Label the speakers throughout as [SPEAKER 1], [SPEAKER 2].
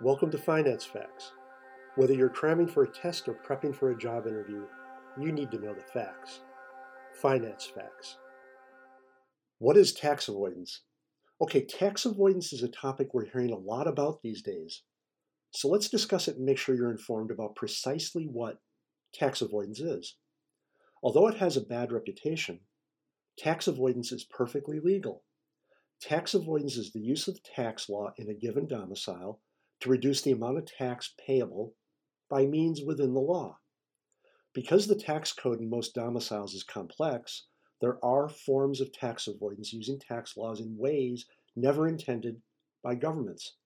[SPEAKER 1] Welcome to Finance Facts. Whether you're cramming for a test or prepping for a job interview, you need to know the facts. Finance Facts. What is tax avoidance? Okay, tax avoidance is a topic we're hearing a lot about these days. So let's discuss it and make sure you're informed about precisely what tax avoidance is. Although it has a bad reputation, tax avoidance is perfectly legal. Tax avoidance is the use of tax law in a given domicile to reduce the amount of tax payable by means within the law. Because the tax code in most domiciles is complex, there are forms of tax avoidance using tax laws in ways never intended by governments.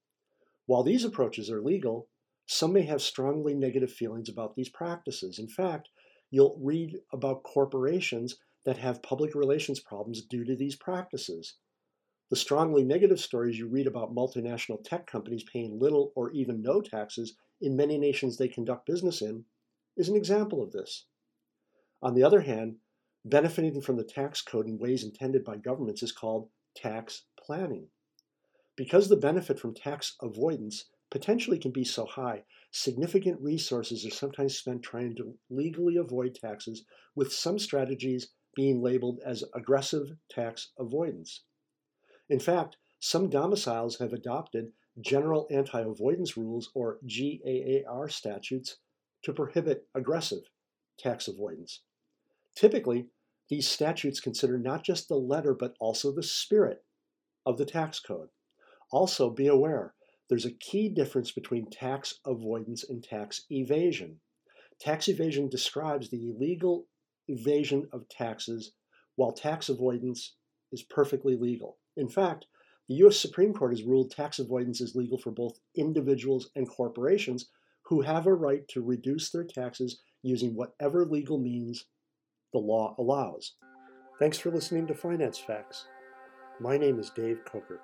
[SPEAKER 1] While these approaches are legal, some may have strongly negative feelings about these practices. In fact, you'll read about corporations that have public relations problems due to these practices. The strongly negative stories you read about multinational tech companies paying little or even no taxes in many nations they conduct business in is an example of this. On the other hand, benefiting from the tax code in ways intended by governments is called tax planning. Because the benefit from tax avoidance potentially can be so high, significant resources are sometimes spent trying to legally avoid taxes, with some strategies being labeled as aggressive tax avoidance. In fact, some domiciles have adopted General Anti Avoidance Rules, or GAAR statutes, to prohibit aggressive tax avoidance. Typically, these statutes consider not just the letter but also the spirit of the tax code. Also, be aware there's a key difference between tax avoidance and tax evasion. Tax evasion describes the illegal evasion of taxes, while tax avoidance is perfectly legal. In fact, the US Supreme Court has ruled tax avoidance is legal for both individuals and corporations who have a right to reduce their taxes using whatever legal means the law allows. Thanks for listening to Finance Facts. My name is Dave Coker.